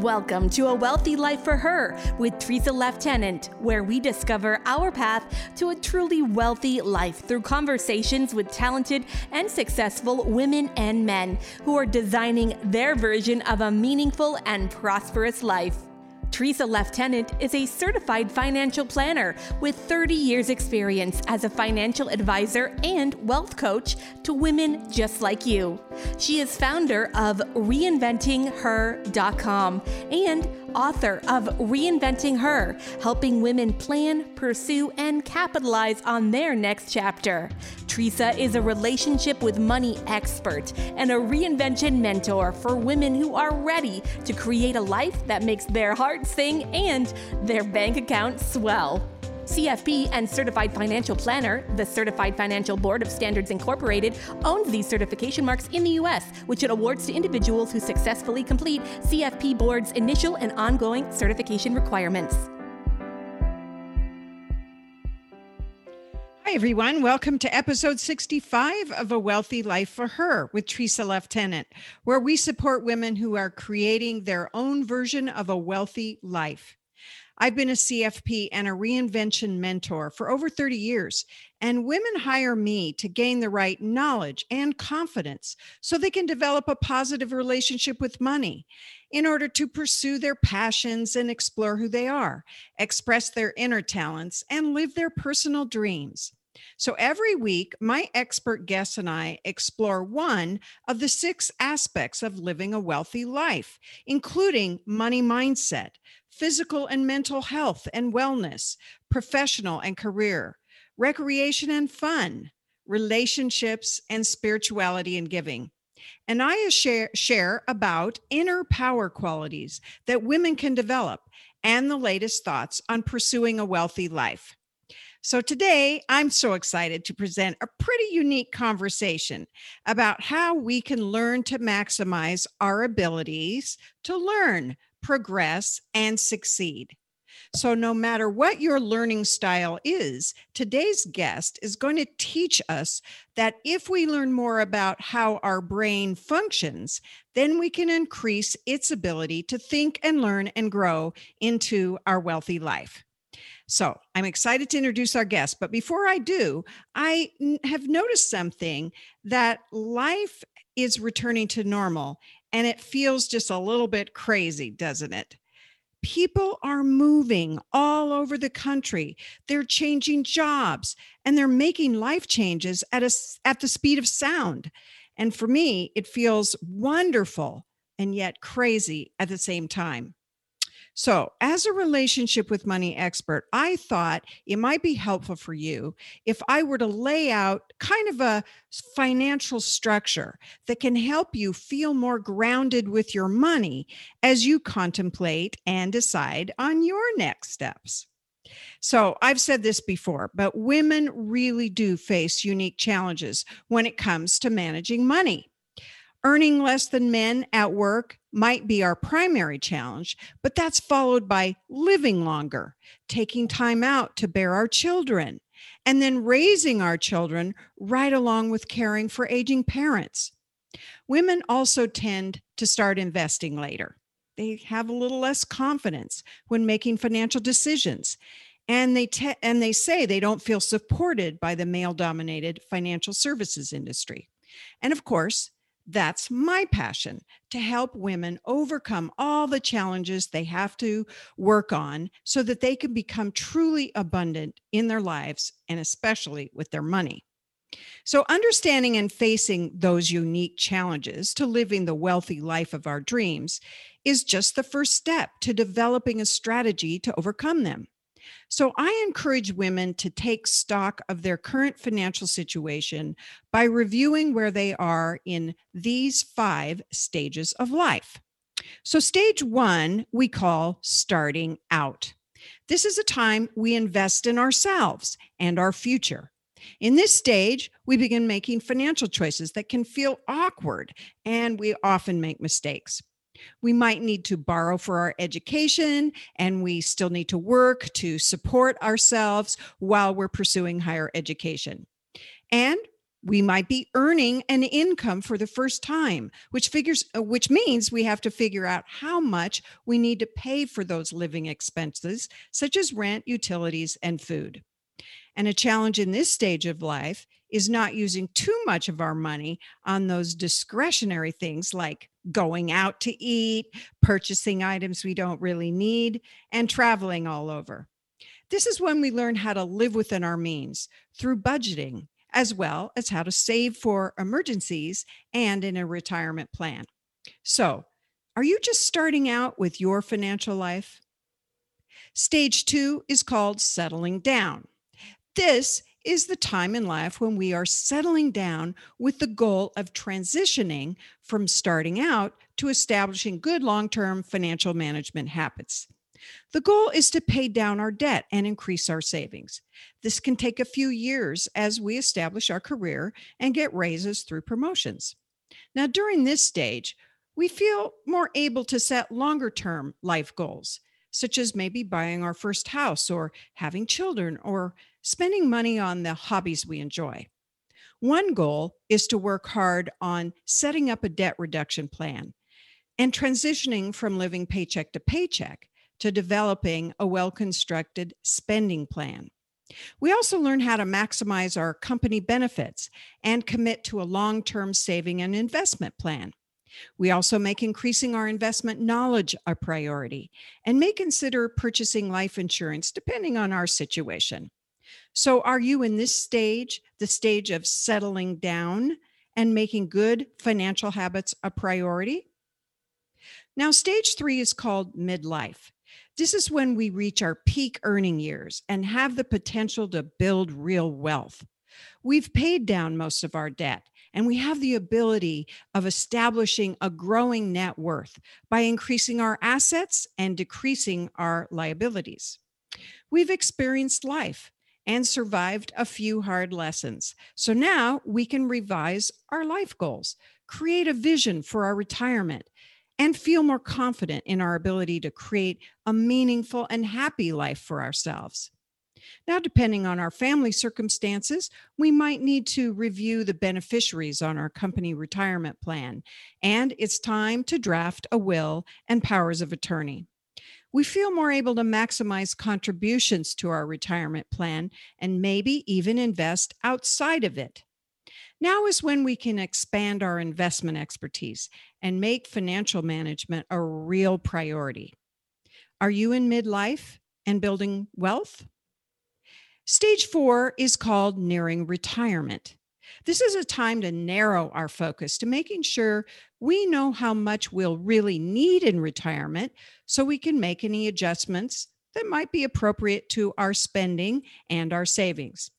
Welcome to A Wealthy Life for Her with Tresa Leftenant, where we discover our path to a truly wealthy life through conversations with talented and successful women and men who are designing their version of a meaningful and prosperous life. Tresa Leftenant is a certified financial planner with 30 years' experience as a financial advisor and wealth coach to women just like you. She is founder of reinventingher.com and author of Reinventing Her, helping women plan, pursue, and capitalize on their next chapter. Tresa is a relationship with money expert and a reinvention mentor for women who are ready to create a life that makes their heart sing and their bank account swell. CFP and Certified Financial Planner, the Certified Financial Board of Standards Incorporated, owns these certification marks in the U.S., which it awards to individuals who successfully complete CFP Board's initial and ongoing certification requirements. Hi, everyone. Welcome to episode 65 of A Wealthy Life for Her with Tresa Leftenant, where we support women who are creating their own version of a wealthy life. I've been a CFP and a reinvention mentor for over 30 years, and women hire me to gain the right knowledge and confidence so they can develop a positive relationship with money in order to pursue their passions and explore who they are, express their inner talents, and live their personal dreams. So every week, my expert guests and I explore one of the six aspects of living a wealthy life, including money mindset, physical and mental health and wellness, professional and career, recreation and fun, relationships, and spirituality and giving. And I share, about inner power qualities that women can develop and the latest thoughts on pursuing a wealthy life. So, today I'm so excited to present a pretty unique conversation about how we can learn to maximize our abilities to learn, progress, and succeed. So, no matter what your learning style is, today's guest is going to teach us that if we learn more about how our brain functions, then we can increase its ability to think and learn and grow into our wealthy life. So, I'm excited to introduce our guest. But before I do, I have noticed something that life is returning to normal and it feels just a little bit crazy, doesn't it? People are moving all over the country. They're changing jobs and they're making life changes at a, at the speed of sound. And for me, it feels wonderful and yet crazy at the same time. So, as a relationship with money expert, I thought it might be helpful for you if I were to lay out kind of a financial structure that can help you feel more grounded with your money as you contemplate and decide on your next steps. So, I've said this before, but women really do face unique challenges when it comes to managing money. Earning less than men at work might be our primary challenge, but that's followed by living longer, taking time out to bear our children, and then raising our children right along with caring for aging parents. Women also tend to start investing later. They have a little less confidence when making financial decisions. And they te- and they say they don't feel supported by the male dominated financial services industry. And of course, that's my passion to help women overcome all the challenges they have to work on so that they can become truly abundant in their lives and especially with their money. So, understanding and facing those unique challenges to living the wealthy life of our dreams is just the first step to developing a strategy to overcome them. So I encourage women to take stock of their current financial situation by reviewing where they are in these five stages of life. So, stage one, we call starting out. This is a time we invest in ourselves and our future. In this stage, we begin making financial choices that can feel awkward, and we often make mistakes. We might need to borrow for our education, and we still need to work to support ourselves while we're pursuing higher education. And we might be earning an income for the first time which figures uh, which means we have to figure out how much we need to pay for those living expenses such as rent utilities and food and a challenge in this stage of life is not using too much of our money on those discretionary things like going out to eat purchasing items we don't really need and traveling all over this is when we learn how to live within our means through budgeting as well as how to save for emergencies and in a retirement plan. So, are you just starting out with your financial life? Stage two is called settling down. This is the time in life when we are settling down with the goal of transitioning from starting out to establishing good long term financial management habits. The goal is to pay down our debt and increase our savings. This can take a few years as we establish our career and get raises through promotions. Now, during this stage, we feel more able to set longer term life goals, such as maybe buying our first house or having children or spending money on the hobbies we enjoy. One goal is to work hard on setting up a debt reduction plan and transitioning from living paycheck to paycheck to developing a well constructed spending plan. We also learn how to maximize our company benefits and commit to a long term saving and investment plan. We also make increasing our investment knowledge a priority and may consider purchasing life insurance depending on our situation. So, are you in this stage, the stage of settling down and making good financial habits a priority? Now, stage three is called midlife. This is when we reach our peak earning years and have the potential to build real wealth. We've paid down most of our debt and we have the ability of establishing a growing net worth by increasing our assets and decreasing our liabilities. We've experienced life and survived a few hard lessons. So now we can revise our life goals, create a vision for our retirement, and feel more confident in our ability to create a meaningful and happy life for ourselves. Now, depending on our family circumstances, we might need to review the beneficiaries on our company retirement plan, and it's time to draft a will and powers of attorney. We feel more able to maximize contributions to our retirement plan and maybe even invest outside of it. Now is when we can expand our investment expertise and make financial management a real priority. Are you in midlife and building wealth? Stage four is called nearing retirement. This is a time to narrow our focus to making sure we know how much we'll really need in retirement so we can make any adjustments that might be appropriate to our spending and our savings.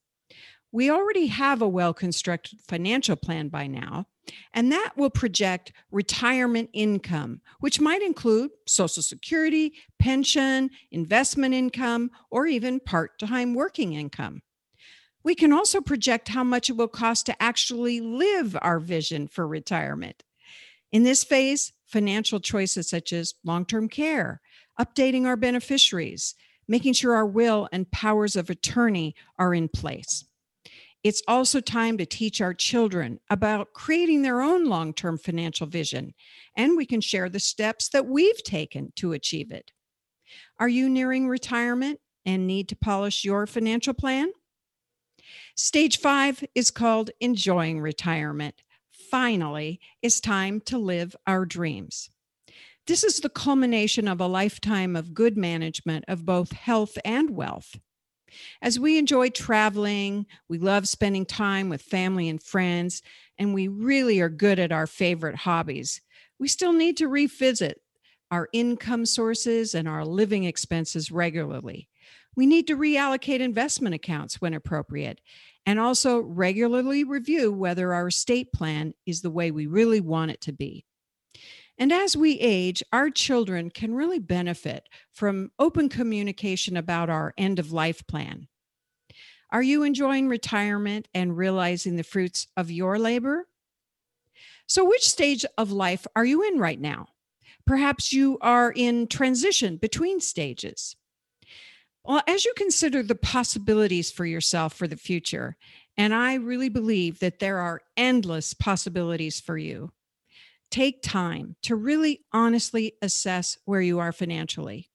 We already have a well constructed financial plan by now, and that will project retirement income, which might include Social Security, pension, investment income, or even part time working income. We can also project how much it will cost to actually live our vision for retirement. In this phase, financial choices such as long term care, updating our beneficiaries, making sure our will and powers of attorney are in place. It's also time to teach our children about creating their own long term financial vision, and we can share the steps that we've taken to achieve it. Are you nearing retirement and need to polish your financial plan? Stage five is called enjoying retirement. Finally, it's time to live our dreams. This is the culmination of a lifetime of good management of both health and wealth. As we enjoy traveling, we love spending time with family and friends, and we really are good at our favorite hobbies. We still need to revisit our income sources and our living expenses regularly. We need to reallocate investment accounts when appropriate and also regularly review whether our estate plan is the way we really want it to be. And as we age, our children can really benefit from open communication about our end of life plan. Are you enjoying retirement and realizing the fruits of your labor? So, which stage of life are you in right now? Perhaps you are in transition between stages. Well, as you consider the possibilities for yourself for the future And I really believe that there are endless possibilities for you. Take time to really honestly assess where you are financially.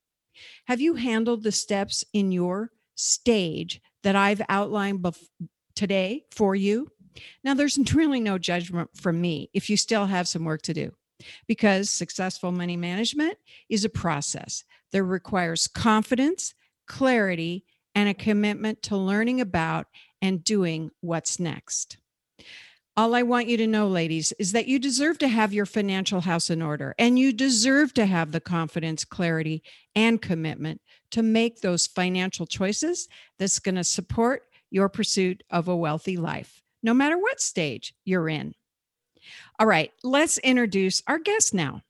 Have you handled the steps in your stage that I've outlined bef- today for you? Now, there's really no judgment from me if you still have some work to do because successful money management is a process that requires confidence, clarity, and a commitment to learning about and doing what's next. All I want you to know, ladies, is that you deserve to have your financial house in order and you deserve to have the confidence, clarity, and commitment to make those financial choices that's going to support your pursuit of a wealthy life, no matter what stage you're in. All right, let's introduce our guest now.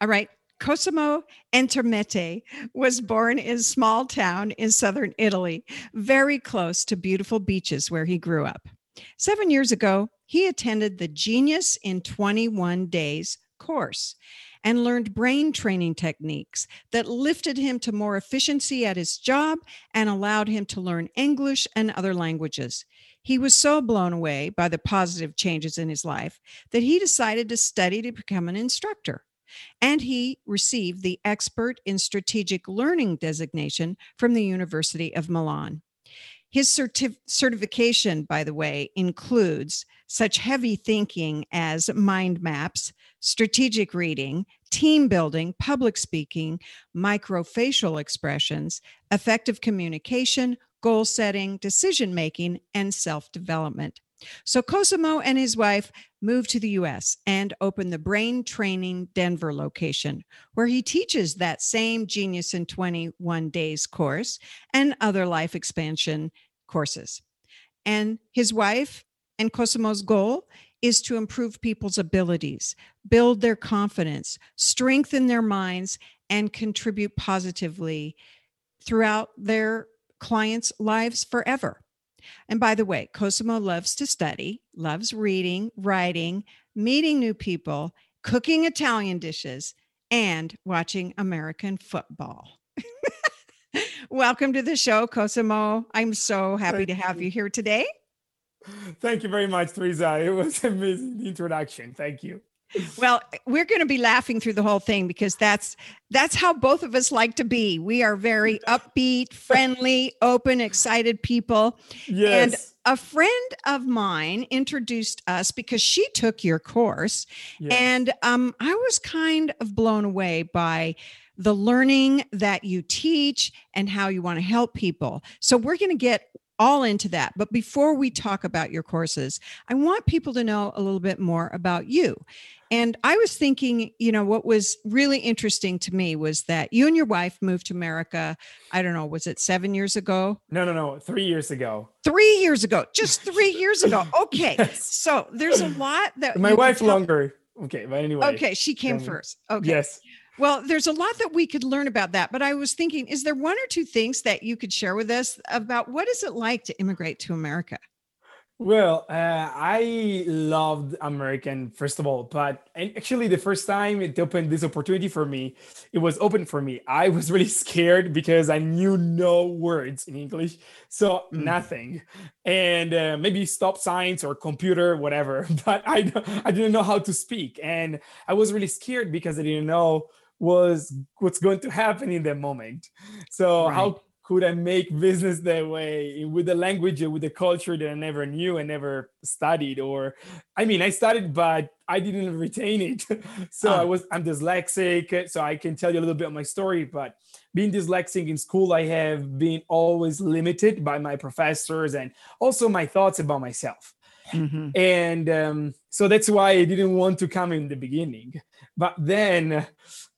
All right, Cosimo Intermite was born in a small town in southern Italy, very close to beautiful beaches where he grew up. Seven years ago, he attended the Genius in 21 Days course and learned brain training techniques that lifted him to more efficiency at his job and allowed him to learn English and other languages. He was so blown away by the positive changes in his life that he decided to study to become an instructor. And he received the Expert in Strategic Learning designation from the University of Milan. His certif- certification, by the way, includes such heavy thinking as mind maps, strategic reading, team building, public speaking, microfacial expressions, effective communication, goal setting, decision making, and self development. So Cosimo and his wife moved to the US and opened the Brain Training Denver location, where he teaches that same Genius in 21 Days course and other life expansion courses. And his wife and Cosimo's goal is to improve people's abilities, build their confidence, strengthen their minds, and contribute positively throughout their clients' lives forever. And by the way, Cosimo loves to study, loves reading, writing, meeting new people, cooking Italian dishes, and watching American football. Welcome to the show, Cosimo. I'm so happy to have you. you here today. Thank you very much, Tresa. It was an amazing introduction. Thank you well we're going to be laughing through the whole thing because that's that's how both of us like to be we are very upbeat friendly open excited people yes. and a friend of mine introduced us because she took your course yes. and um, i was kind of blown away by the learning that you teach and how you want to help people so we're going to get all into that. But before we talk about your courses, I want people to know a little bit more about you. And I was thinking, you know, what was really interesting to me was that you and your wife moved to America. I don't know, was it seven years ago? No, no, no, three years ago. Three years ago, just three years ago. Okay. yes. So there's a lot that my wife longer. Okay. But anyway. Okay. She came um, first. Okay. Yes. Well, there's a lot that we could learn about that, but I was thinking, is there one or two things that you could share with us about what is it like to immigrate to America? Well, uh, I loved American first of all, but actually the first time it opened this opportunity for me, it was open for me. I was really scared because I knew no words in English, so mm. nothing, and uh, maybe stop signs or computer, whatever. But I I didn't know how to speak, and I was really scared because I didn't know was what's going to happen in that moment. So right. how could I make business that way with the language with the culture that I never knew and never studied? Or, I mean, I studied, but I didn't retain it. so I ah. was, I'm dyslexic. So I can tell you a little bit of my story. But being dyslexic in school, I have been always limited by my professors and also my thoughts about myself. Mm-hmm. And um, so that's why I didn't want to come in the beginning. But then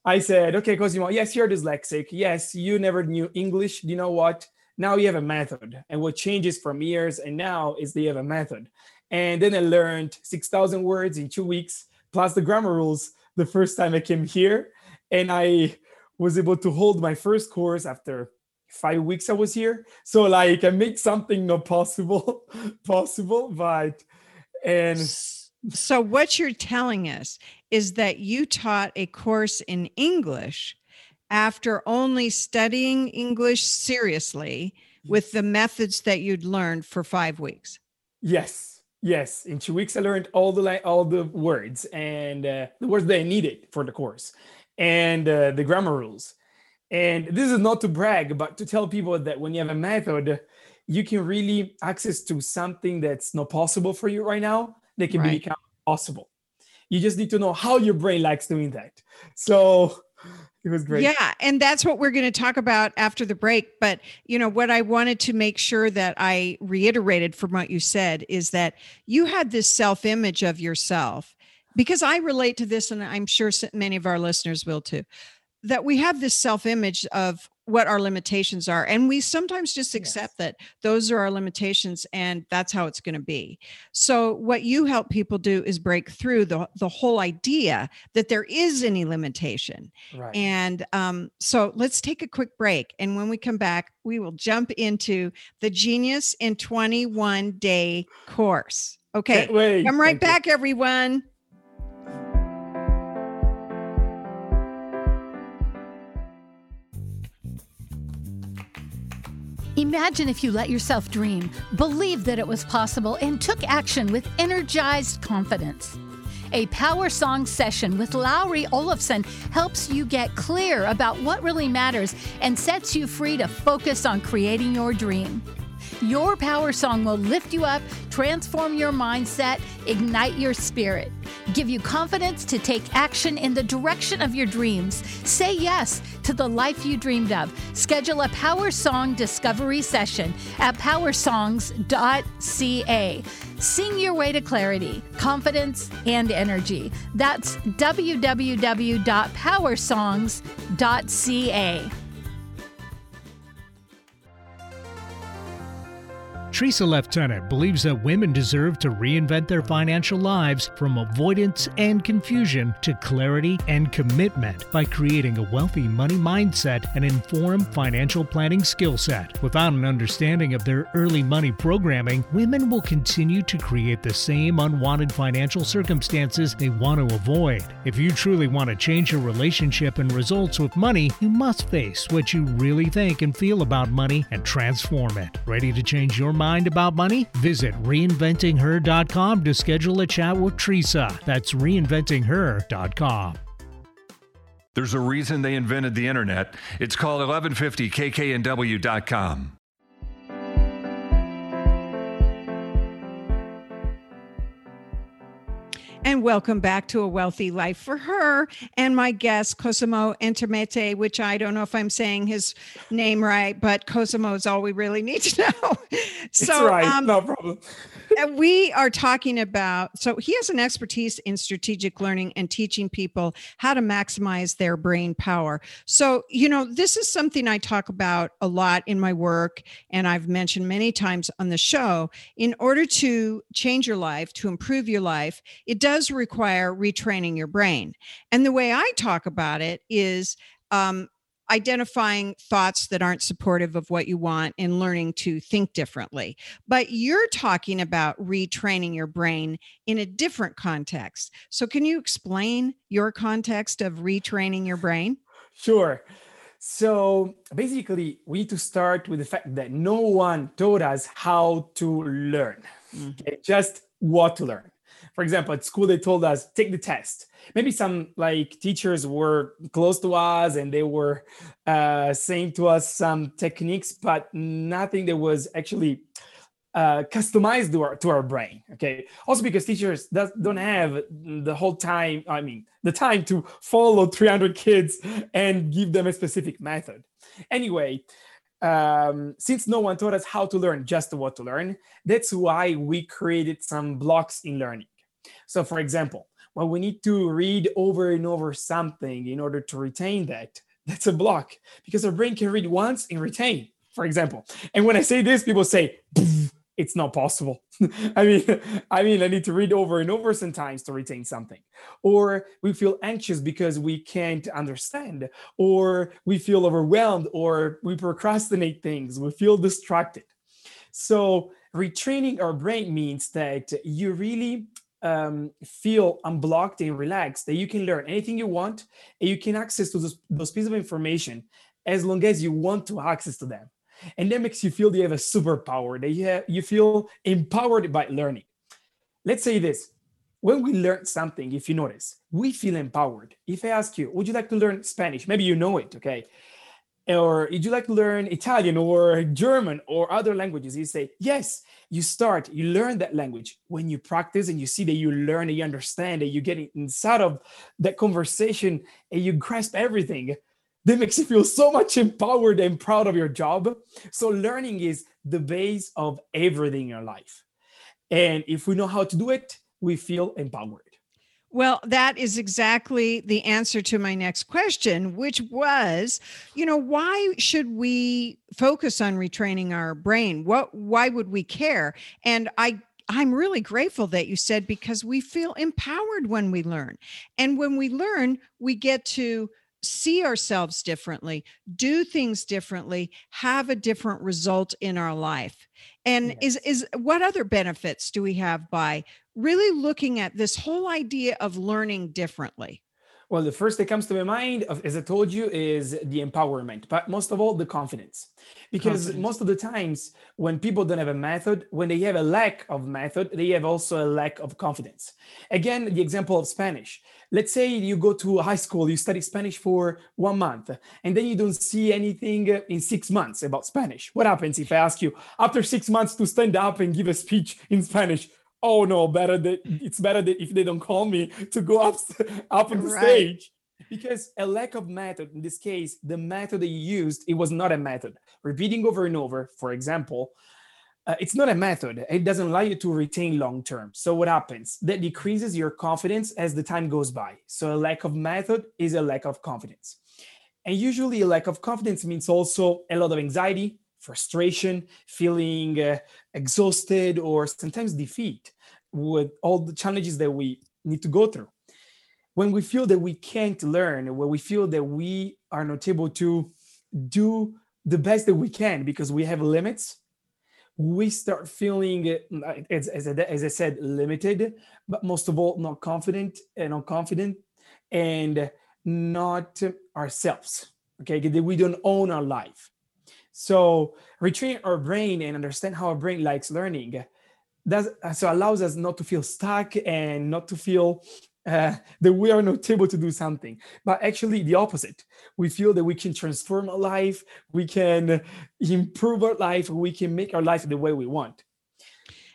I said, okay, Cosimo, yes, you're dyslexic. Yes, you never knew English. Do you know what? Now you have a method. And what changes from years and now is they have a method. And then I learned 6,000 words in two weeks, plus the grammar rules the first time I came here. And I was able to hold my first course after five weeks I was here. So like I made something not possible possible, but and so what you're telling us is that you taught a course in English after only studying English seriously with the methods that you'd learned for five weeks. Yes, yes. In two weeks, I learned all the all the words and uh, the words that I needed for the course, and uh, the grammar rules. And this is not to brag, but to tell people that when you have a method, you can really access to something that's not possible for you right now. They can right. become possible. You just need to know how your brain likes doing that. So it was great. Yeah, and that's what we're going to talk about after the break. But you know what I wanted to make sure that I reiterated from what you said is that you had this self-image of yourself because I relate to this, and I'm sure many of our listeners will too. That we have this self-image of what our limitations are and we sometimes just accept yes. that those are our limitations and that's how it's going to be so what you help people do is break through the, the whole idea that there is any limitation right. and um, so let's take a quick break and when we come back we will jump into the genius in 21 day course okay come right Thank back you. everyone Imagine if you let yourself dream, believed that it was possible, and took action with energized confidence. A power song session with Lowry Olafson helps you get clear about what really matters and sets you free to focus on creating your dream. Your power song will lift you up, transform your mindset, ignite your spirit, give you confidence to take action in the direction of your dreams. Say yes to the life you dreamed of. Schedule a Power Song discovery session at powersongs.ca. Sing your way to clarity, confidence, and energy. That's www.powersongs.ca. Tresa Leftenant believes that women deserve to reinvent their financial lives from avoidance and confusion to clarity and commitment by creating a wealthy money mindset and informed financial planning skill set. Without an understanding of their early money programming, women will continue to create the same unwanted financial circumstances they want to avoid. If you truly want to change your relationship and results with money, you must face what you really think and feel about money and transform it. Ready to change your mind? about money? Visit reinventingher.com to schedule a chat with Teresa. That's reinventingher.com. There's a reason they invented the internet. It's called 1150kknw.com. And welcome back to A Wealthy Life for Her and my guest, Cosimo Intermite, which I don't know if I'm saying his name right, but Cosimo is all we really need to know. so, right. Um, no problem we are talking about so he has an expertise in strategic learning and teaching people how to maximize their brain power. So you know this is something i talk about a lot in my work and i've mentioned many times on the show. In order to change your life to improve your life it does require retraining your brain. And the way i talk about it is um, identifying thoughts that aren't supportive of what you want and learning to think differently. But you're talking about retraining your brain in a different context. So, can you explain your context of retraining your brain? Sure. So basically, we need to start with the fact that no one taught us how to learn, mm-hmm. okay? just what to learn. For example, at school, they told us take the test maybe some like teachers were close to us and they were uh, saying to us some techniques, but nothing that was actually uh, customized to our, to our brain. Okay. Also because teachers does, don't have the whole time, I mean, the time to follow 300 kids and give them a specific method. Anyway, um, since no one taught us how to learn, just what to learn, that's why we created some blocks in learning. So, for example, when we need to read over and over something in order to retain that. That's a block because our brain can read once and retain, for example. And when I say this, people say, it's not possible. I mean, I mean, I need to read over and over sometimes to retain something. Or we feel anxious because we can't understand, or we feel overwhelmed, or we procrastinate things, we feel distracted. So retraining our brain means that you really um, feel unblocked and relaxed that you can learn anything you want and you can access to those, those pieces of information as long as you want to access to them. And that makes you feel you have a superpower that you have you feel empowered by learning. Let's say this. When we learn something if you notice we feel empowered. If i ask you would you like to learn spanish? Maybe you know it okay? Or would you like to learn italian or german or other languages? You say yes you start you learn that language. When you practice and you see that you learn and you understand that you get inside of that conversation and you grasp everything that makes you feel so much empowered and proud of your job. So learning is the base of everything in your life. And if we know how to do it we feel empowered well, that is exactly the answer to my next question, which was, you know, why should we focus on retraining our brain? What why would we care? And I I'm really grateful that you said because we feel empowered when we learn. And when we learn, we get to see ourselves differently, do things differently, have a different result in our life. And yes. is is what other benefits do we have by really looking at this whole idea of learning differently? Well, the first that comes to my mind, as I told you, is the empowerment, but most of all, the confidence. Because confidence. most of the times, when people don't have a method, when they have a lack of method, they have also a lack of confidence. Again, the example of Spanish. Let's say you go to high school, you study Spanish for one month, and then you don't see anything in six months about Spanish. What happens if I ask you after six months to stand up and give a speech in Spanish? Oh no, better that it's better that if they don't call me to go up up on the right. stage. Because a lack of method, in this case, the method that you used, it was not a method. Repeating over and over, for example, uh, it's not a method. It doesn't allow you to retain long term. So what happens? That decreases your confidence as the time goes by. So a lack of method is a lack of confidence. And usually a lack of confidence means also a lot of anxiety, frustration, feeling uh, exhausted, or sometimes defeat with all the challenges that we need to go through. When we feel that we can't learn, when we feel that we are not able to do the best that we can because we have limits, we start feeling, uh, as, as, I, as I said, limited, but most of all, not confident and unconfident and not ourselves. Okay, that we don't own our life. So retrain our brain and understand how our brain likes learning. That so allows us not to feel stuck and not to feel uh, that we are not able to do something, but actually the opposite. We feel that we can transform our life, we can improve our life, we can make our life the way we want.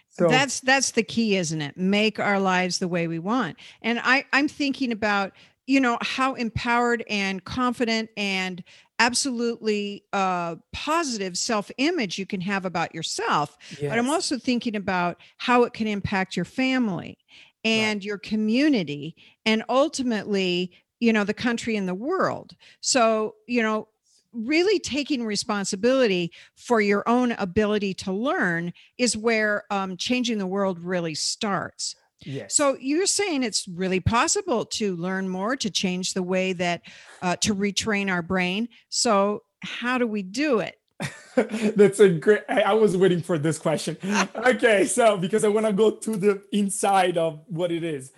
So that's that's the key, isn't it? Make our lives the way we want. And I I'm thinking about you know how empowered and confident and absolutely uh, positive self image you can have about yourself. Yes. But I'm also thinking about how it can impact your family and right. your community and ultimately, you know, the country and the world. So, you know, really taking responsibility for your own ability to learn is where um, changing the world really starts. Yes. So you're saying it's really possible to learn more, to change the way that, uh, to retrain our brain. So how do we do it? That's a great. I was waiting for this question. okay, so because I want to go to the inside of what it is.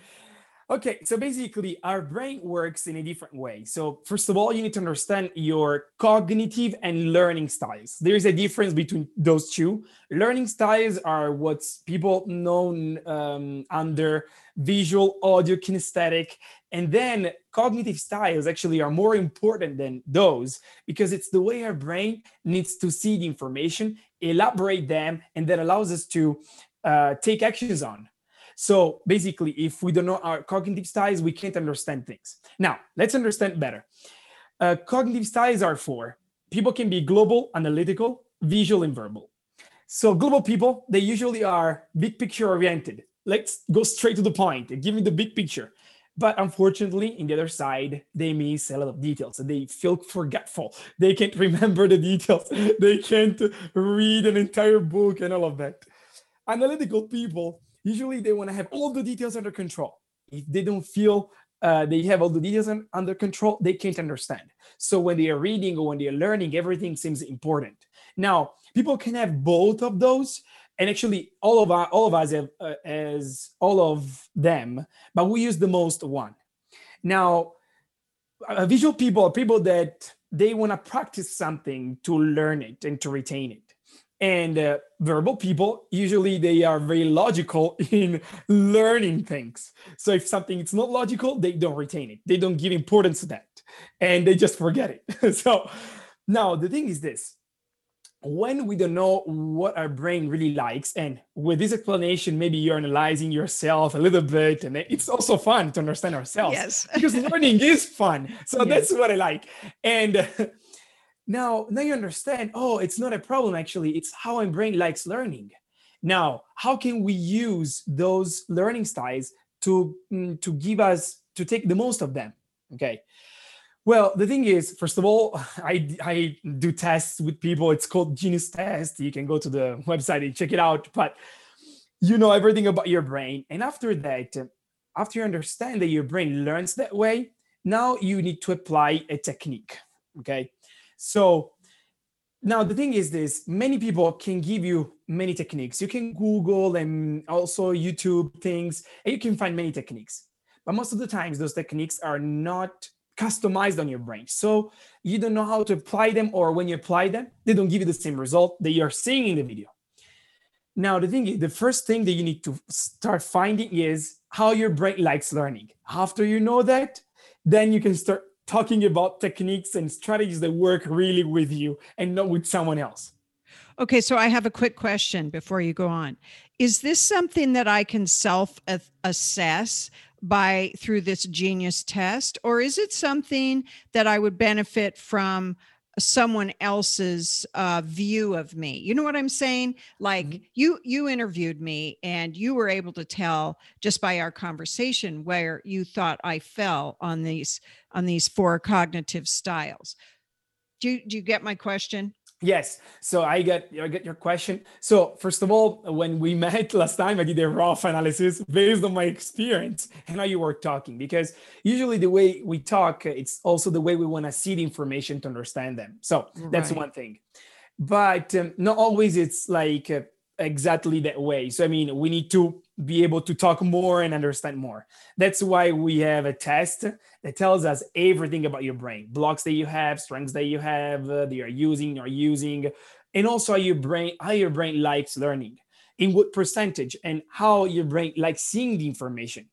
Okay, so basically, our brain works in a different way. So, first of all, you need to understand your cognitive and learning styles. There is a difference between those two. Learning styles are what people know um, under visual, audio, kinesthetic, and then cognitive styles actually are more important than those because it's the way our brain needs to see the information, elaborate them, and that allows us to uh, take actions on. So basically, if we don't know our cognitive styles, we can't understand things. Now, let's understand better. Uh, cognitive styles are for people can be global, analytical, visual, and verbal. So global people, they usually are big picture oriented. Let's go straight to the point. Give me the big picture. But unfortunately, in the other side, they miss a lot of details. They feel forgetful. They can't remember the details. They can't read an entire book and all of that. Analytical people, usually they want to have all the details under control. If they don't feel uh, they have all the details under control, they can't understand. So when they are reading or when they are learning, everything seems important. Now, people can have both of those, and actually, all of our, all of us have uh, as all of them, but we use the most one. Now, uh, visual people are people that they want to practice something to learn it and to retain it and uh, verbal people usually they are very logical in learning things. So if something is not logical they don't retain it. They don't give importance to that. And they just forget it. So now the thing is this. When we don't know what our brain really likes and with this explanation maybe you're analyzing yourself a little bit and it's also fun to understand ourselves Yes. because learning is fun. So Yes. that's what i like. And uh, now now you understand oh it's not a problem actually. It's how my brain likes learning. Now how can we use those learning styles to mm, to give us to take the most of them? Okay. Well the thing is first of all i i do tests with people. It's called genius test. You can go to the website and check it out. But you know everything about your brain. And after that after you understand that your brain learns that way now you need to apply a technique. Okay so now the thing is this many people can give you many techniques. You can google and also youtube things and you can find many techniques. But most of the times those techniques are not customized on your brain. So you don't know how to apply them or when you apply them they don't give you the same result that you're seeing in the video. Now the thing is the first thing that you need to start finding is how your brain likes learning. After you know that then you can start talking about techniques and strategies that work really with you and not with someone else Okay, so I have a quick question before you go on. Is this something that I can self assess by through this genius test or is it something that I would benefit from someone else's uh, view of me. You know what i'm saying? Like Mhm. you you interviewed me and you were able to tell just by our conversation where you thought i fell on these on these four cognitive styles. Do you, do you get my question Yes. So I get I get your question. So first of all, when we met last time, I did a rough analysis based on my experience and how you were talking. Because usually the way we talk, it's also the way we want to see the information to understand them. So that's Right. one thing. But um, not always it's like uh, exactly that way. So I mean, we need to be able to talk more and understand more. That's why we have a test that tells us everything about your brain, blocks that you have, strengths that you have, uh, that you're using, you're using, and also how your brain, how your brain likes learning, in what percentage, and how your brain likes seeing the information.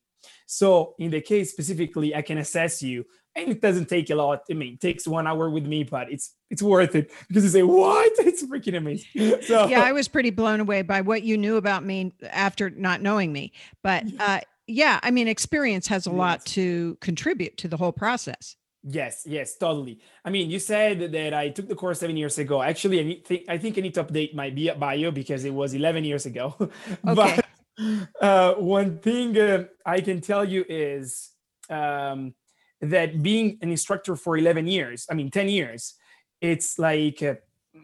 So in the case specifically, I can assess you, and it doesn't take a lot. I mean, it takes one hour with me, but it's it's worth it because you say, "What? It's freaking amazing!" So yeah i was pretty blown away by what you knew about me after not knowing me but uh yeah i mean experience has a lot to contribute to the whole process Yes, yes, totally. I mean, you said that I took the course seven years ago. Actually, I think I think I need to update my bi- bio because it was eleven years ago. Okay. but uh, one thing uh, I can tell you is um, that being an instructor for eleven years, I mean ten years, it's like, uh,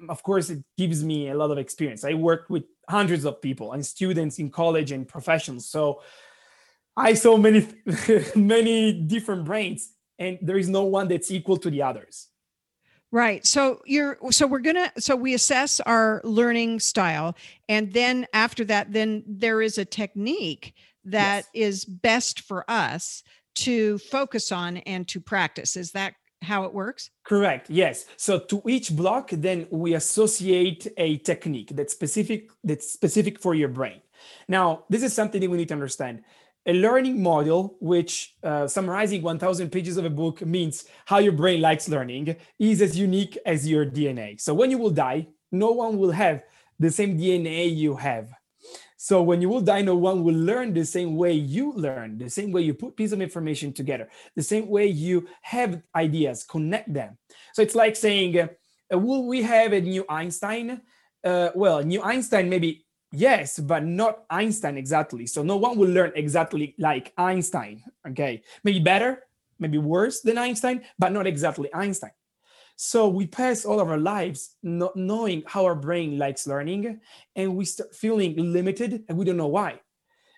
of course, it gives me a lot of experience. I worked with hundreds of people and students in college and professionals, so I saw many many different brains and there is no one that's equal to the others. right so you're so we're gonna so we assess our learning style and then after that then there is a technique that is best for us to focus on and to practice is that how it works Correct. Yes. So to each block, then we associate a technique that's specific that's specific for your brain. Now, this is something that we need to understand. A learning model, which uh, summarizing 1,000 pages of a book means how your brain likes learning, is as unique as your DNA. So when you will die, no one will have the same DNA you have. So when you will die, no one will learn the same way you learn, the same way you put piece of information together, the same way you have ideas, connect them. So it's like saying, uh, will we have a new Einstein? Uh, well, new Einstein maybe yes, but not Einstein exactly. So no one will learn exactly like Einstein. Okay, maybe better, maybe worse than Einstein, but not exactly Einstein. So we pass all of our lives not knowing how our brain likes learning, and we start feeling limited, and we don't know why,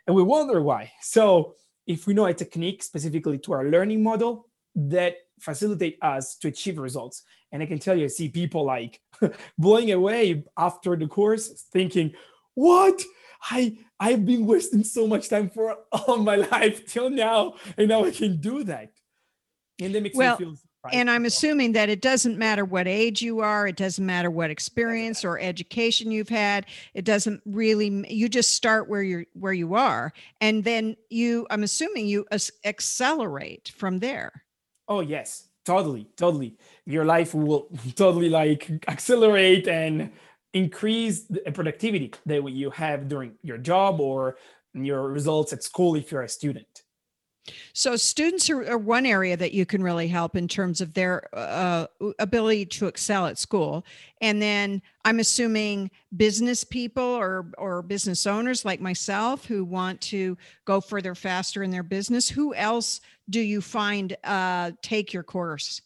and we wonder why. So if we know a technique specifically to our learning model that facilitate us to achieve results, and I can tell you, I see people like blowing away after the course, thinking, "What? I I've been wasting so much time for all my life till now, and now I can do that." And that makes Well, me feel Right? And I'm assuming that it doesn't matter what age you are, it doesn't matter what experience or education you've had. It doesn't really you just start where you're where you are and then you I'm assuming you accelerate from there. Oh yes, totally, totally. Your life will totally like accelerate and increase the productivity that you have during your job or your results at school if you're a student. So students are, are one area that you can really help in terms of their uh, ability to excel at school. And then I'm assuming business people or or business owners like myself who want to go further faster in their business. Who else do you find uh, take your course?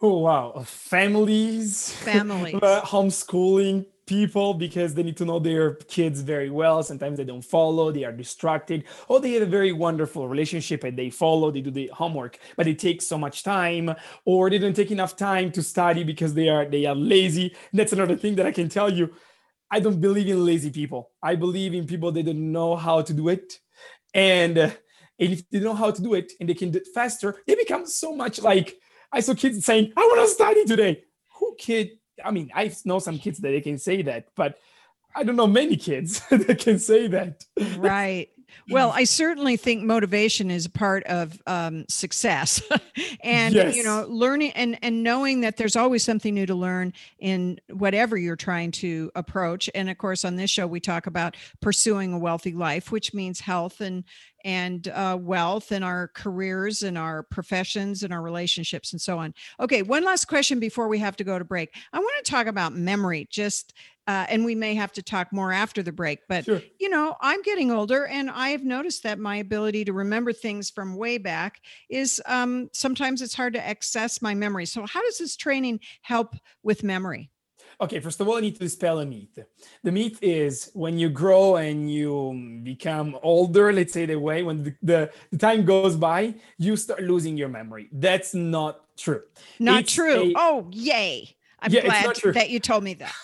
Oh wow, families, Families. uh, homeschooling people because they need to know their kids very well. Sometimes they don't follow, they are distracted, or they have a very wonderful relationship and they follow, they do the homework, but it takes so much time, or they don't take enough time to study because they are they are lazy. And That's another thing that I can tell you. I don't believe in lazy people. I believe in people that don't know how to do it, and and if they know how to do it and they can do it faster, they become so much like I saw kids saying, "I want to study today." Who kid? I mean, I know some kids that they can say that, but I don't know many kids that can say that. right well i certainly think motivation is a part of um, success. And you know learning and and knowing that there's always something new to learn in whatever you're trying to approach. And of course on this show we talk about pursuing a wealthy life which means health and and uh, wealth and our careers and our professions and our relationships and so on. Okay one last question before we have to go to break. I want to talk about memory just uh, and we may have to talk more after the break but Sure. you know, I'm getting older and I have noticed that my ability to remember things from way back is um, sometimes it's hard to access my memory. So, how does this training help with memory? Okay, first of all, I need to dispel a myth. The myth is when you grow and you become older, let's say the way, when the, the, the time goes by, you start losing your memory. That's not true. Not It's true. a- oh, yay. I'm Yeah, glad that you told me that.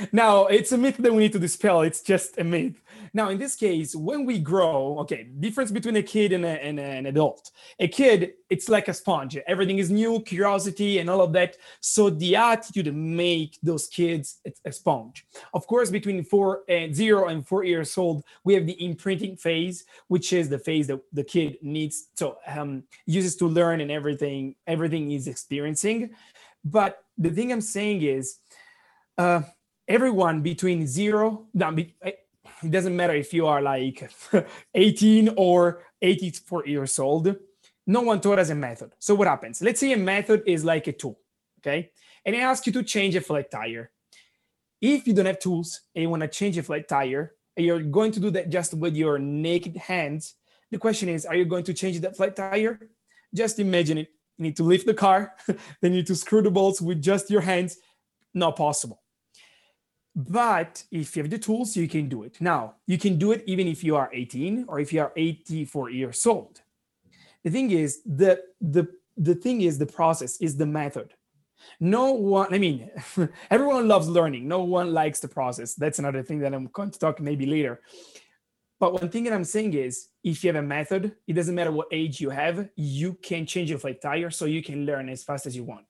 now it's a myth that we need to dispel. It's just a myth. Now in this case when we grow okay difference between a kid and, a, and a- an adult. A kid it's like a sponge. Everything is new curiosity and all of that. So the attitude make those kids a- a sponge. Of course between four and zero and four years old we have the imprinting phase which is the phase that the kid needs so um uses to learn and everything everything is experiencing but the thing i'm saying is uh everyone between zero no, eh, it doesn't matter if you are like 18 or 84 years old no one taught us a method. So what happens? Let's say a method is like a tool okay? And i ask you to change a flat tire. If you don't have tools and you want to change a flat tire and you're going to do that just with your naked hands the question is are you going to change that flat tire? Just imagine it you need to lift the car then you need to screw the bolts with just your hands not possible but if you have the tools, you can do it. Now, you can do it even if you are 18 or if you are 84 years old. The thing is, the the the thing is the process is the method. No one, I mean, everyone loves learning. No one likes the process. That's another thing that I'm going to talk maybe later. But one thing that I'm saying is if you have a method, it doesn't matter what age you have, you can change your flat tire so you can learn as fast as you want.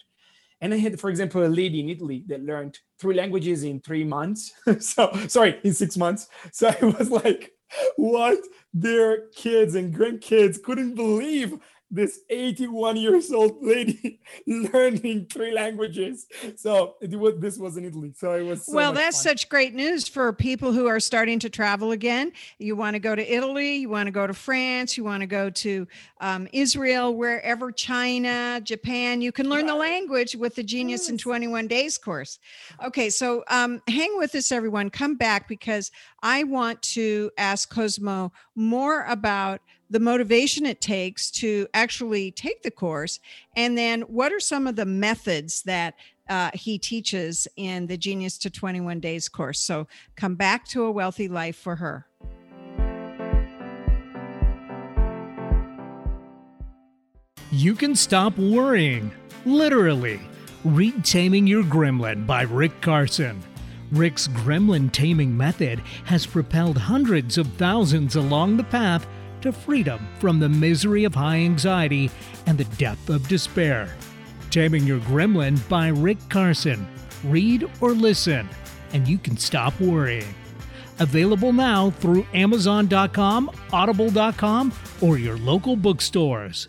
And I had, for example, a lady in Italy that learned three languages in three months. so, sorry, in six months. So I was like, what? Their kids and grandkids couldn't believe this 81 years old lady learning three languages. So it was, this was in Italy. So it was. so well, that's fun. such great news for people who are starting to travel again. You want to go to Italy, you want to go to France, you want to go to um, Israel, wherever, China, Japan. You can learn the language with the Genius in 21 Days course. Okay, so um, hang with us, everyone. Come back because I want to ask Cosimo more about the motivation it takes to actually take the course and then what are some of the methods that uh, he teaches in the Genius to 21 Days course. So come back to a wealthy life for her. You can stop worrying. Literally. Read Taming Your Gremlin by Rick Carson. Rick's gremlin taming method has propelled hundreds of thousands along the path to freedom from the misery of high anxiety and the depth of despair. Taming Your Gremlin by Rick Carson. Read or listen, and you can stop worrying. Available now through Amazon.com, Audible.com, or your local bookstores.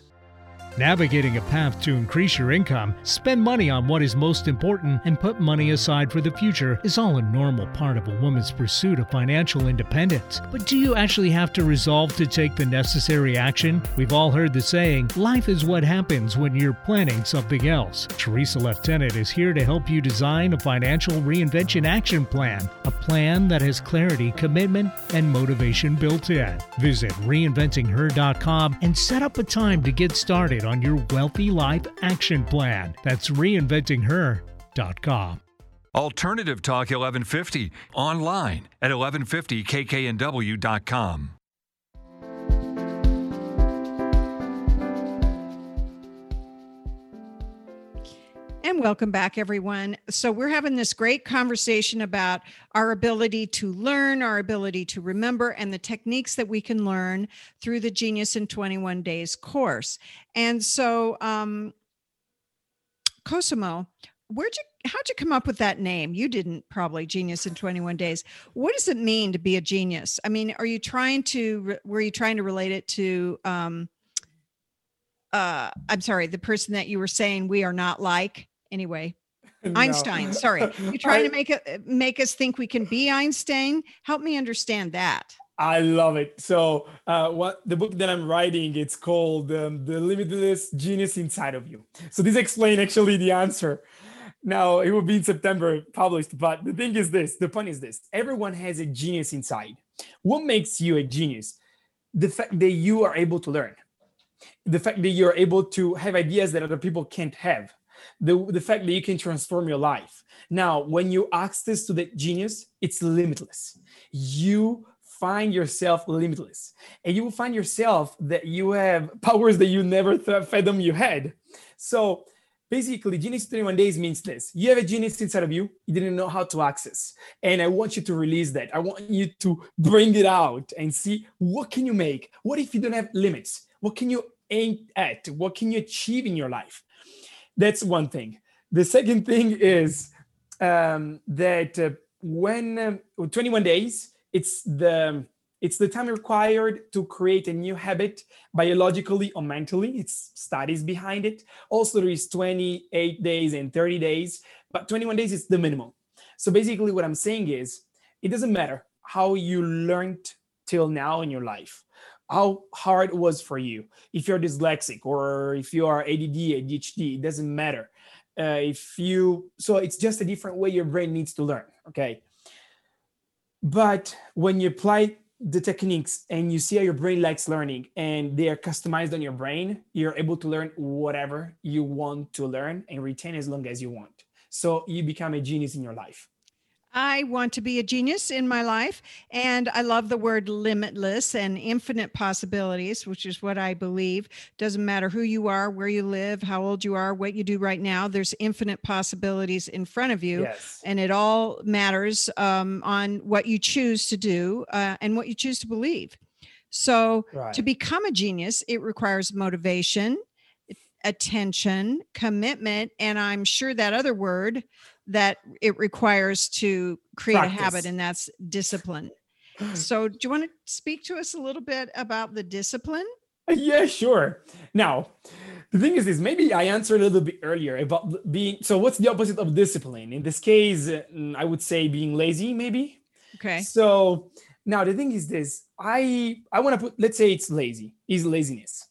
Navigating a path to increase your income, spend money on what is most important, and put money aside for the future is all a normal part of a woman's pursuit of financial independence. But do you actually have to resolve to take the necessary action? We've all heard the saying, life is what happens when you're planning something else. Tresa Leftenant is here to help you design a financial reinvention action plan, a plan that has clarity, commitment, and motivation built in. Visit reinventingher.com and set up a time to get started on your wealthy life action plan. That's reinventingher.com. Alternative Talk 1150 online at 1150kknw.com. And welcome back, everyone. So, we're having this great conversation about our ability to learn, our ability to remember, and the techniques that we can learn through the Genius in 21 Days course. And so, um, Cosimo, where'd you, how'd you come up with that name? You didn't probably Genius in 21 Days. What does it mean to be a genius? I mean, are you trying to, were you trying to relate it to, um, uh, I'm sorry, the person that you were saying we are not like? Anyway no. einstein sorry you're trying I, to make it make us think we can be einstein help me understand that I love it. So, uh, what the book that I'm writing, it's called um, "The Limitless Genius Inside of You." So, this explains actually the answer. Now, it will be in September published, but the thing is this: the point is this: everyone has a genius inside. What makes you a genius? The fact that you are able to learn, the fact that you're able to have ideas that other people can't have, the, the fact that you can transform your life. Now, when you access to the genius, it's limitless. You find yourself limitless. And you will find yourself that you have powers that you never th- fathom you had. So basically genius 21 days means this. You have a genius inside of you. You didn't know how to access. And i want you to release that. I want you to bring it out and see what can you make? What if you don't have limits? What can you aim at? What can you achieve in your life that's one thing. The second thing is um, that uh, when um, 21 days, it's the it's the time required to create a new habit biologically or mentally. It's studies behind it. Also, there is 28 days and 30 days, but 21 days is the minimum. So basically, what I'm saying is, it doesn't matter how you learned till now in your life how hard it was for you. If you're dyslexic or if you are add adhd it doesn't matter. Uh, if you so it's just a different way your brain needs to learn okay? But when you apply the techniques and you see how your brain likes learning and they are customized on your brain you're able to learn whatever you want to learn and retain as long as you want. So you become a genius in your life I want to be a genius in my life. And I love the word limitless and infinite possibilities, which is what I believe. Doesn't matter who you are, where you live, how old you are, what you do right now, there's infinite possibilities in front of you. Yes. And it all matters um, on what you choose to do uh, and what you choose to believe. So right. to become a genius, it requires motivation, attention, commitment, and I'm sure that other word that it requires to create Practice. a habit, and that's discipline. So, do you want to speak to us a little bit about the discipline? Yeah, sure. Now, the thing is this maybe I answered a little bit earlier about being so what's the opposite of discipline? In this case, mm, I would say being lazy, maybe. Okay. So now the thing is this I I want to put let's say it's lazy, is laziness.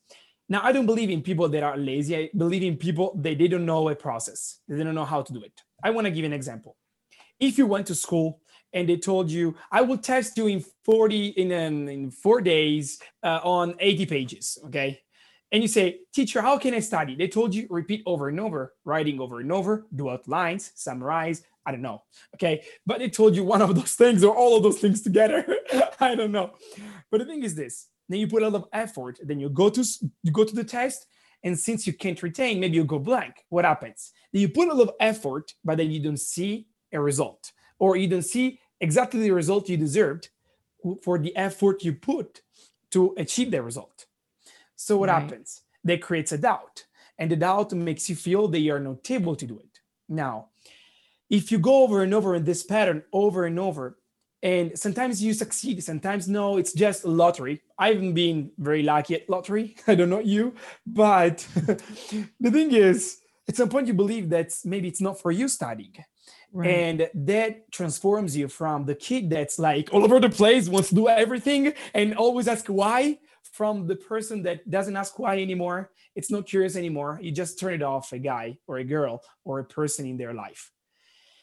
Now I don't believe in people that are lazy. I believe in people that they don't know a process. They don't know how to do it. I want to give an example. If you went to school and they told you, I will test you in 40 in, um, in four days uh, on 80 pages, okay? And you say, teacher, how can I study? They told you repeat over and over, writing over and over, do outlines, summarize, I don't know. Okay. But they told you one of those things or all of those things together. I don't know. But the thing is this then you put a lot of effort, then you go to you go to the test, and since you can't retain, maybe you go blank. What happens? You put a lot of effort, but then you don't see a result, or you don't see exactly the result you deserved for the effort you put to achieve the result. So what right. happens? That creates a doubt. and the doubt makes you feel that you're not able to do it. Now, if you go over and over in this pattern over and over, and sometimes you succeed, sometimes no, it's just a lottery. I haven't been very lucky at lottery. I don't know you, but the thing is, at some point you believe that maybe it's not for you studying. Right. And that transforms you from the kid that's like all over the place, wants to do everything and always ask why, from the person that doesn't ask why anymore. It's not curious anymore. You just turn it off a guy or a girl or a person in their life.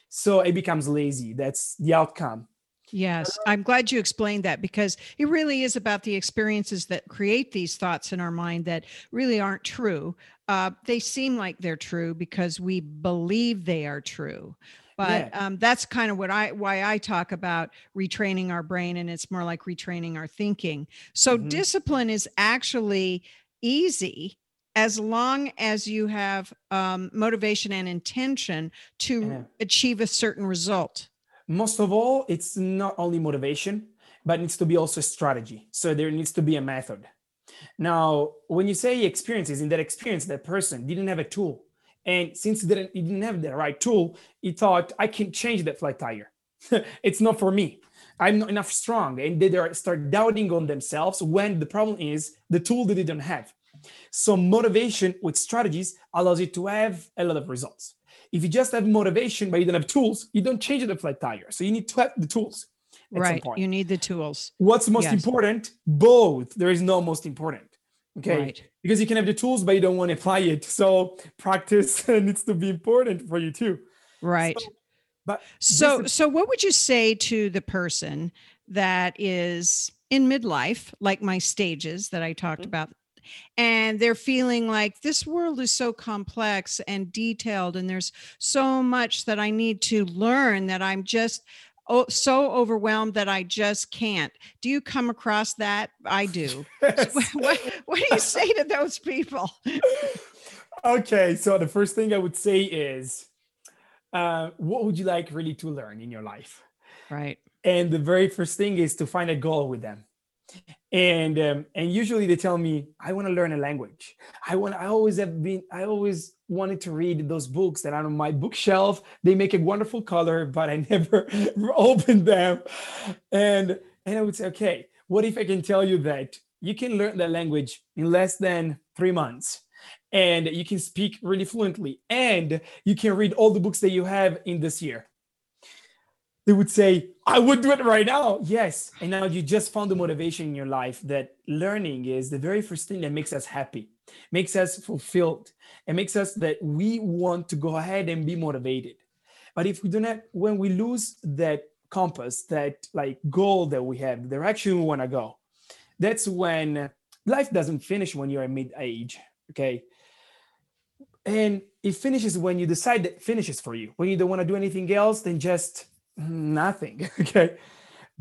So it becomes lazy. That's the outcome. Yes, I'm glad you explained that because it really is about the experiences that create these thoughts in our mind that really aren't true. Uh, they seem like they're true because we believe they are true. But yeah. um, that's kind of what I why I talk about retraining our brain, and it's more like retraining our thinking. So mm-hmm. discipline is actually easy as long as you have um, motivation and intention to yeah. achieve a certain result most of all, it's not only motivation, but needs to be also strategy. So there needs to be a method. Now, when you say experiences, in that experience, that person didn't have a tool. And since he didn't, he didn't have the right tool, he thought, I can change that flat tire. it's not for me. I'm not enough strong. And they start doubting on themselves when the problem is the tool that they don't have. So motivation with strategies allows you to have a lot of results. If you just have motivation but you don't have tools, you don't change the flat tire. So you need to have the tools. Right. You need the tools. What's most yes. important? Both. There is no most important. Okay. Right. Because you can have the tools, but you don't want to apply it. So practice needs to be important for you too. Right. So, but so is- so what would you say to the person that is in midlife, like my stages that I talked mm-hmm. about and they're feeling like this world is so complex and detailed and there's so much that i need to learn that i'm just oh, so overwhelmed that i just can't. Do you come across that? I do. Yes. what, what do you say to those people? Okay so the first thing i would say is uh, what would you like really to learn in your life? Right. And the very first thing is to find a goal with them and um, and usually they tell me i want to learn a language. I want i always have been i always wanted to read those books that are on my bookshelf. They make a wonderful color but i never opened them. And and i would say okay what if i can tell you that you can learn that language in less than three months and you can speak really fluently and you can read all the books that you have in this year? They would say, I would do it right now. Yes. And now you just found the motivation in your life that learning is the very first thing that makes us happy, makes us fulfilled, and makes us that we want to go ahead and be motivated. But if we do not, when we lose that compass, that like goal that we have, the direction we want to go, that's when life doesn't finish when you're mid age. Okay. And it finishes when you decide that finishes for you. When you don't want to do anything else, then just nothing okay?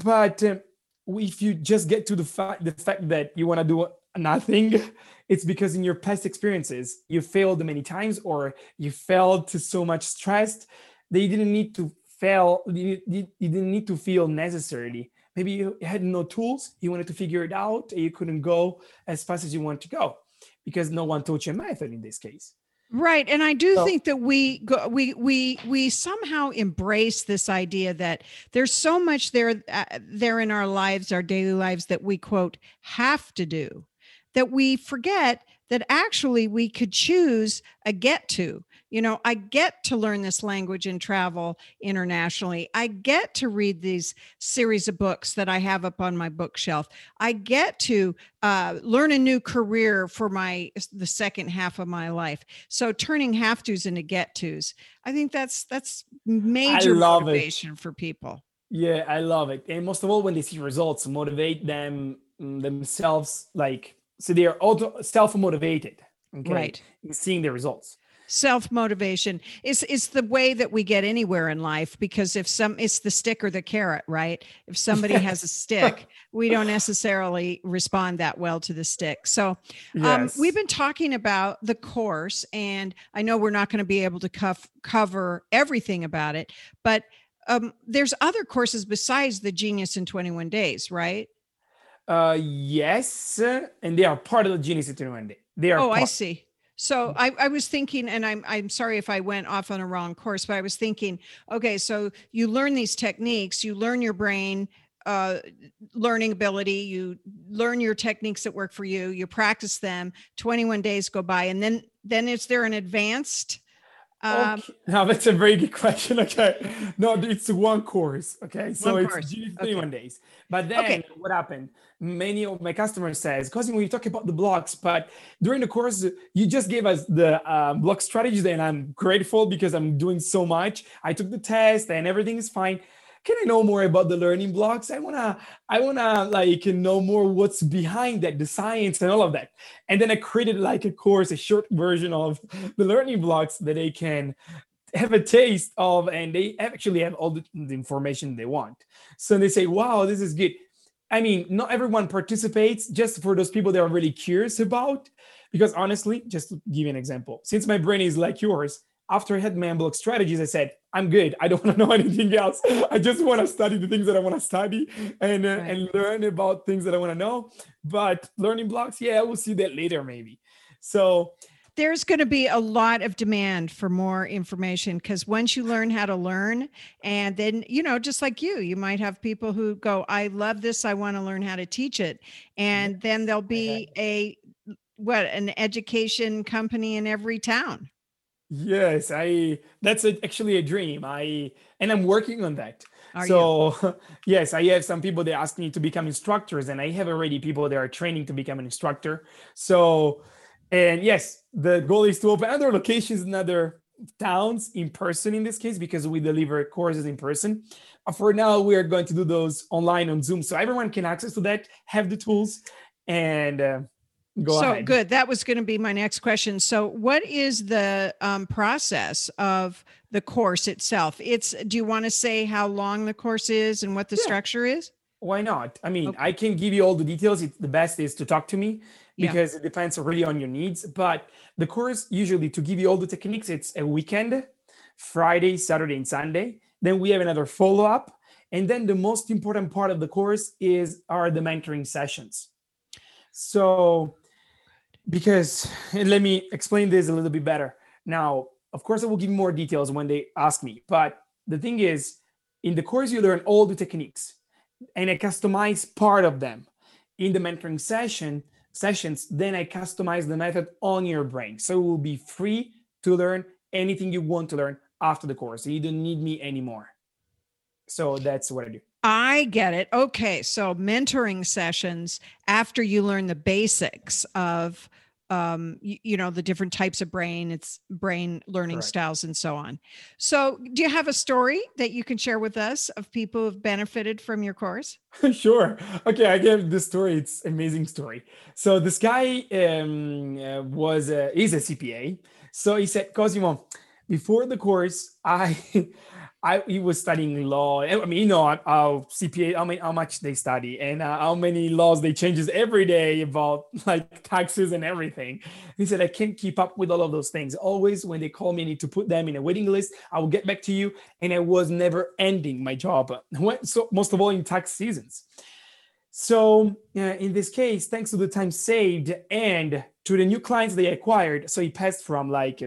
But um, if you just get to the fact the fact that you want to do nothing it's because in your past experiences you failed many times or you failed to so much stress that you didn't need to fail you, you, didn't need to feel necessarily. Maybe you had no tools you wanted to figure it out and you couldn't go as fast as you want to go because no one taught you a method in this case Right. And I do so, think that we go, we we we somehow embrace this idea that there's so much there uh, there in our lives, our daily lives that we quote have to do that we forget that actually we could choose a get to you know i get to learn this language and travel internationally. I get to read these series of books that i have up on my bookshelf. I get to uh, learn a new career for my the second half of my life. So turning have to's into get to's i think that's that's major motivation it. for people. Yeah i love it. And most of all when they see results motivate them mm, themselves like so they are auto self-motivated okay right. seeing the results self motivation is is the way that we get anywhere in life because if some it's the stick or the carrot right if somebody has a stick we don't necessarily respond that well to the stick so um, yes. we've been talking about the course and i know we're not going to be able to cuff, cover everything about it but um, there's other courses besides the genius in 21 days right uh yes and they are part of the genius in 21 days they are oh part. i see So I, I was thinking, and I'm I'm sorry if I went off on a wrong course, but I was thinking, okay, so you learn these techniques, you learn your brain uh, learning ability, you learn your techniques that work for you, you practice them. 21 days go by, and then then is there an advanced? Um, okay. Now that's a very good question. Okay, no, it's one course. Okay, so it's course. 21 okay. days. But then okay. what happened? Many of my customers says, because we talk about the blocks, but during the course, you just gave us the uh, block strategies, and I'm grateful because I'm doing so much. I took the test, and everything is fine can I know more about the learning blocks? I wanna, I wanna like know more what's behind that, the science and all of that. And then I created like a course, a short version of the learning blocks that they can have a taste of, and they actually have all the, the information they want. So they say, wow, this is good. I mean, not everyone participates, just for those people that are really curious about. Because honestly, just to give you an example, since my brain is like yours, after I had man block strategies, I said, I'm good. I don't want to know anything else. I just want to study the things that I want to study and uh, right. and learn about things that I want to know. But learning blocks, yeah, we'll see that later maybe. So there's going to be a lot of demand for more information because once you learn how to learn and then you know just like you you might have people who go i love this i want to learn how to teach it and then there'll be a what an education company in every town Yes, I that's a, actually a dream. I and I'm working on that. Are so yes, I have some people that ask me to become instructors, and I have already people that are training to become an instructor. So and yes, the goal is to open other locations in other towns in person in this case because we deliver courses in person. For now, we are going to do those online on Zoom, so everyone can access to that, have the tools, and uh, Go so ahead. good. That was going to be my next question. So, what is the um, process of the course itself? It's. Do you want to say how long the course is and what the yeah. structure is? Why not? I mean, okay. I can give you all the details. It's the best is to talk to me because yeah. it depends really on your needs. But the course usually to give you all the techniques, it's a weekend, Friday, Saturday, and Sunday. Then we have another follow up, and then the most important part of the course is are the mentoring sessions. So because let me explain this a little bit better. Now, of course, I will give you more details when they ask me. But the thing is, in the course, you learn all the techniques and I customize part of them. In the mentoring session sessions, then I customize the method on your brain. So it will be free to learn anything you want to learn after the course. You don't need me anymore. So that's what I do. I get it. Okay. So mentoring sessions after you learn the basics of um, you, you, know the different types of brain it's brain learning Correct. styles and so on so do you have a story that you can share with us of people who've benefited from your course sure okay i gave this story it's amazing story so this guy um, uh, was a, he's a cpa so he said cosimo before the course i I he was studying law. I mean, you know, how CPA, I mean, how much they study and uh, how many laws they changes every day about like taxes and everything. He said, I can't keep up with all of those things. Always when they call me, I need to put them in a waiting list. I will get back to you. And I was never ending my job. So most of all in tax seasons. So uh, in this case, thanks to the time saved and to the new clients they acquired, so he passed from like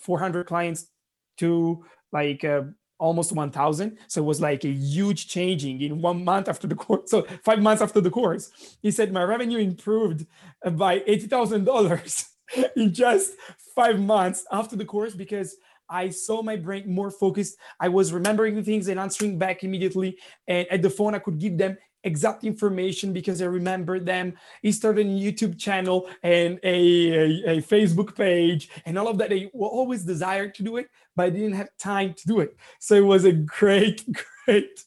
400 clients to like uh, almost 1000 so it was like a huge changing in one month after the course so five months after the course he said my revenue improved by $80000 in just five months after the course because I saw my brain more focused. I was remembering things and answering back immediately. And at the phone, I could give them exact information because I remember them. He started a YouTube channel and a, a, a, Facebook page and all of that. They always desired to do it, but I didn't have time to do it. So it was a great, great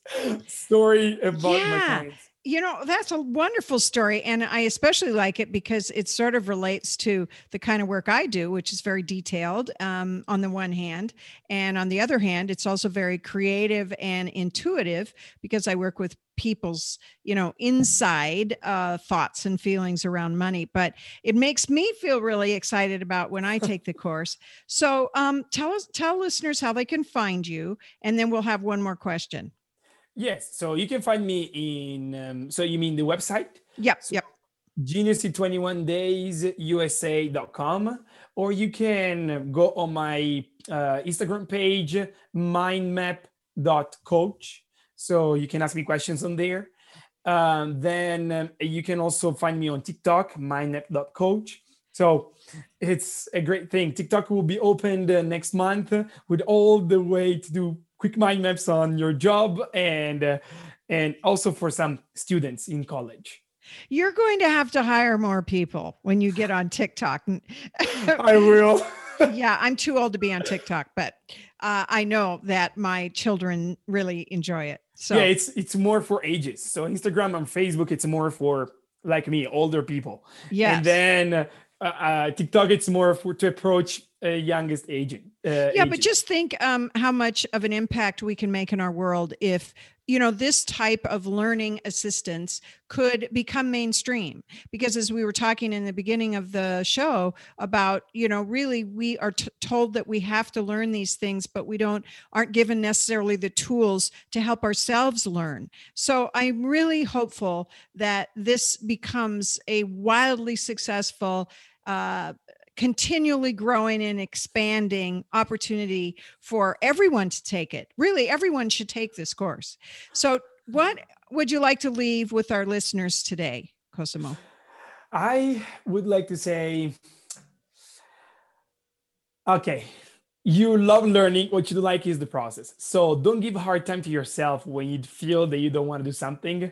story about yeah. my clients you know that's a wonderful story and i especially like it because it sort of relates to the kind of work i do which is very detailed um, on the one hand and on the other hand it's also very creative and intuitive because i work with people's you know inside uh, thoughts and feelings around money but it makes me feel really excited about when i take the course. So um, tell us tell listeners how they can find you and then we'll have one more question Yes. So you can find me in, um, so you mean the website? Yep. So yep. Genius in 21 days USA.com or you can go on my uh, Instagram page, mindmap.coach. So you can ask me questions on there. Um, then um, you can also find me on TikTok, mindmap.coach. So it's a great thing. TikTok will be opened uh, next month with all the way to do quick mind maps on your job and uh, and also for some students in college. You're going to have to hire more people when you get on TikTok. I will. yeah, I'm too old to be on TikTok, but uh, I know that my children really enjoy it. So yeah, it's it's more for ages. So Instagram and Facebook, it's more for like me, older people. Yeah, and then uh, uh, TikTok, it's more for to approach a youngest agent. Uh, yeah, but just think um, how much of an impact we can make in our world if you know this type of learning assistance could become mainstream because as we were talking in the beginning of the show about you know really we are t- told that we have to learn these things but we don't aren't given necessarily the tools to help ourselves learn so i'm really hopeful that this becomes a wildly successful uh, continually growing and expanding opportunity for everyone to take it. Really, everyone should take this course. So, what would you like to leave with our listeners today, Cosimo? I would like to say, okay, you love learning. What you like is the process. So don't give a hard time to yourself when you feel that you don't want to do something.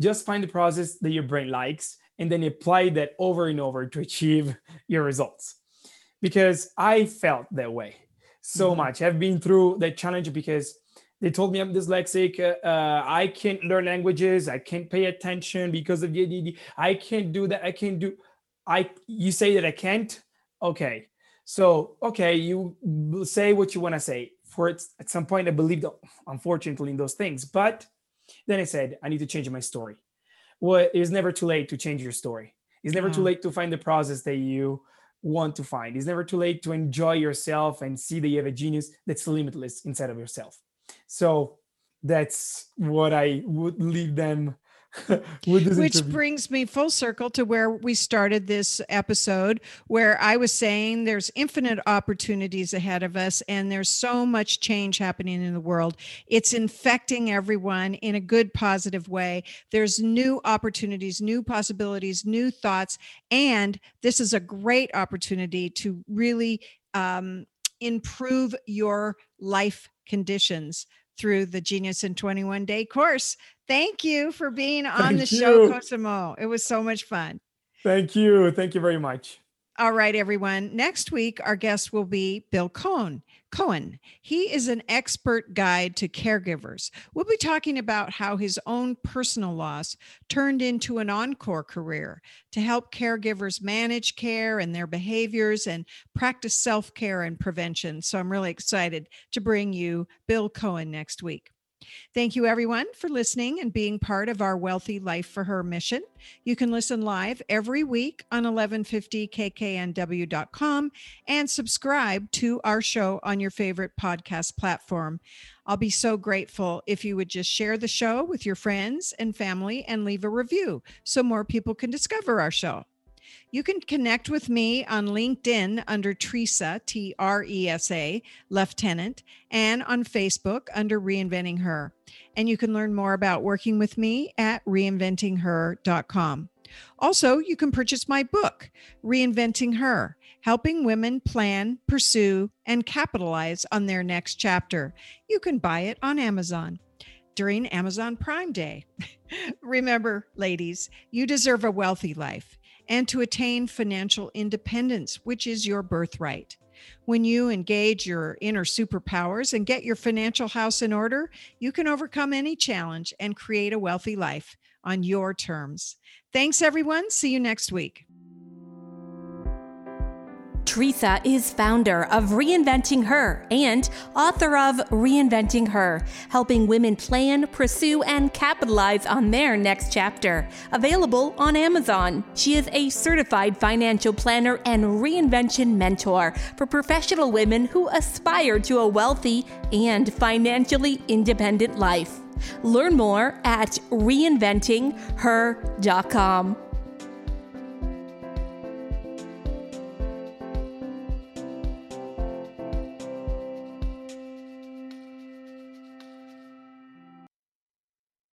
Just find the process that your brain likes and then apply that over and over to achieve your results. Because I felt that way so mm-hmm. much. I've been through that challenge because they told me I'm dyslexic. Uh, uh I can't learn languages. I can't pay attention because of the ADD. I can't do that. I can't do. I. You say that I can't. Okay. So okay, you say what you want to say. For at some point, I believed, unfortunately, in those things. But then I said, I need to change my story well, it's never too late to change your story. It's never too mm-hmm. late to find the process that you want to find. It's never too late to enjoy yourself and see that you have a genius that's limitless inside of yourself. So that's what I would leave them Which interview. brings me full circle to where we started this episode, where I was saying there's infinite opportunities ahead of us and there's so much change happening in the world. It's infecting everyone in a good, positive way. There's new opportunities, new possibilities, new thoughts. And this is a great opportunity to really um, improve your life conditions through the Genius in 21 Day course. Thank you for being on Thank the you. show, Cosimo. It was so much fun. Thank you. Thank you very much. All right, everyone. Next week, our guest will be Bill Cohen. Cohen. He is an expert guide to caregivers. We'll be talking about how his own personal loss turned into an encore career to help caregivers manage care and their behaviors and practice self care and prevention. So I'm really excited to bring you Bill Cohen next week. Thank you, everyone, for listening and being part of our Wealthy Life for Her mission. You can listen live every week on 1150kknw.com and subscribe to our show on your favorite podcast platform. I'll be so grateful if you would just share the show with your friends and family and leave a review so more people can discover our show. You can connect with me on LinkedIn under Tresa, T R E S A, Leftenant, and on Facebook under Reinventing Her. And you can learn more about working with me at reinventingher.com. Also, you can purchase my book, Reinventing Her Helping Women Plan, Pursue, and Capitalize on Their Next Chapter. You can buy it on Amazon during Amazon Prime Day. Remember, ladies, you deserve a wealthy life and to attain financial independence, which is your birthright. When you engage your inner superpowers and get your financial house in order, you can overcome any challenge and create a wealthy life on your terms. Thanks, everyone. See you next week. Tresa is founder of Reinventing Her and author of Reinventing Her, helping women plan, pursue, and capitalize on their next chapter. Available on Amazon. She is a certified financial planner and reinvention mentor for professional women who aspire to a wealthy and financially independent life. Learn more at reinventingher.com.